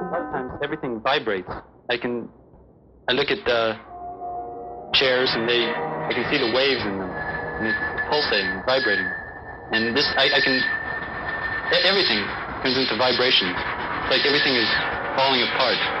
A lot of times everything vibrates. I can, I look at the chairs and they, I can see the waves in them, and it's pulsating, vibrating. And this, I, I can, everything turns into vibration. It's like everything is falling apart.